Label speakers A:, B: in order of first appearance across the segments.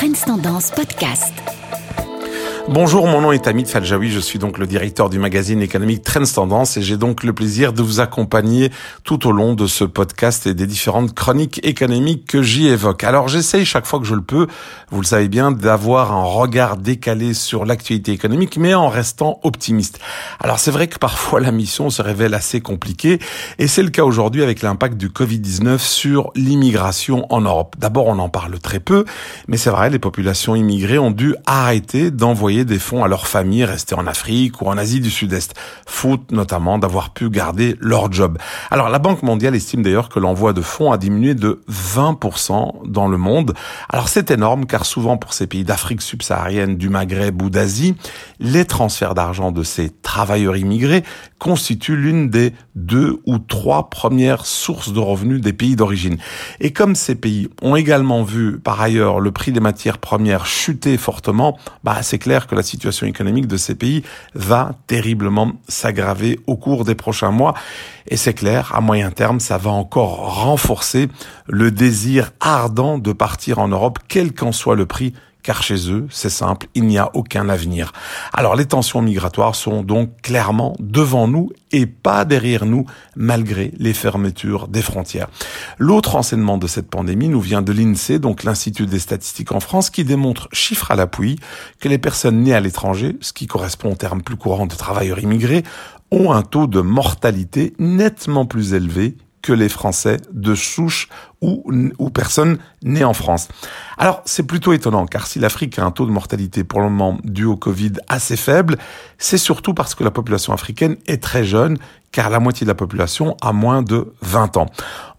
A: Trends Tendance Podcast.
B: Bonjour, mon nom est Amit Faljaoui, je suis donc le directeur du magazine économique Trends Tendance et j'ai donc le plaisir de vous accompagner tout au long de ce podcast et des différentes chroniques économiques que j'y évoque. Alors j'essaye chaque fois que je le peux, vous le savez bien, d'avoir un regard décalé sur l'actualité économique mais en restant optimiste. Alors c'est vrai que parfois la mission se révèle assez compliquée et c'est le cas aujourd'hui avec l'impact du Covid-19 sur l'immigration en Europe. D'abord on en parle très peu, mais c'est vrai, les populations immigrées ont dû arrêter d'envoyer des fonds à leurs familles restées en Afrique ou en Asie du Sud-Est, faute notamment d'avoir pu garder leur job. Alors la Banque mondiale estime d'ailleurs que l'envoi de fonds a diminué de 20% dans le monde. Alors c'est énorme car souvent pour ces pays d'Afrique subsaharienne, du Maghreb ou d'Asie, les transferts d'argent de ces travailleurs immigrés constituent l'une des deux ou trois premières sources de revenus des pays d'origine. Et comme ces pays ont également vu par ailleurs le prix des matières premières chuter fortement, bah c'est clair que la situation économique de ces pays va terriblement s'aggraver au cours des prochains mois. Et c'est clair, à moyen terme, ça va encore renforcer le désir ardent de partir en Europe, quel qu'en soit le prix car chez eux, c'est simple, il n'y a aucun avenir. Alors les tensions migratoires sont donc clairement devant nous et pas derrière nous, malgré les fermetures des frontières. L'autre enseignement de cette pandémie nous vient de l'INSEE, donc l'Institut des statistiques en France, qui démontre, chiffre à l'appui, que les personnes nées à l'étranger, ce qui correspond au terme plus courant de travailleurs immigrés, ont un taux de mortalité nettement plus élevé que les Français de souche ou, ou personnes en France. Alors c'est plutôt étonnant car si l'Afrique a un taux de mortalité pour le moment dû au Covid assez faible, c'est surtout parce que la population africaine est très jeune car la moitié de la population a moins de 20 ans.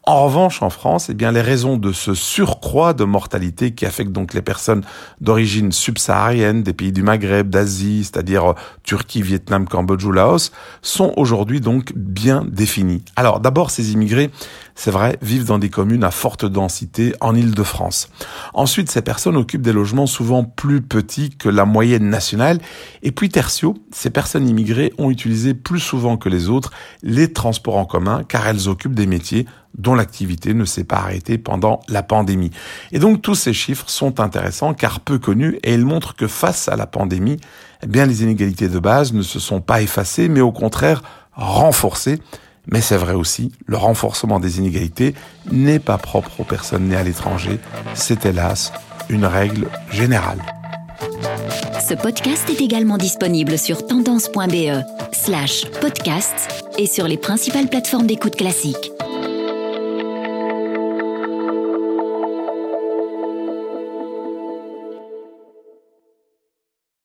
B: En revanche, en France, eh bien, les raisons de ce surcroît de mortalité qui affecte donc les personnes d'origine subsaharienne, des pays du Maghreb, d'Asie, c'est-à-dire euh, Turquie, Vietnam, Cambodge ou Laos, sont aujourd'hui donc bien définies. Alors, d'abord, ces immigrés, c'est vrai, vivent dans des communes à forte densité en Île-de-France. Ensuite, ces personnes occupent des logements souvent plus petits que la moyenne nationale. Et puis, tertio, ces personnes immigrées ont utilisé plus souvent que les autres les transports en commun car elles occupent des métiers dont l'activité ne s'est pas arrêtée pendant la pandémie. Et donc tous ces chiffres sont intéressants car peu connus et ils montrent que face à la pandémie, eh bien les inégalités de base ne se sont pas effacées mais au contraire renforcées. Mais c'est vrai aussi, le renforcement des inégalités n'est pas propre aux personnes nées à l'étranger, c'est hélas une règle générale.
A: Ce podcast est également disponible sur tendance.be slash podcast et sur les principales plateformes d'écoute classiques.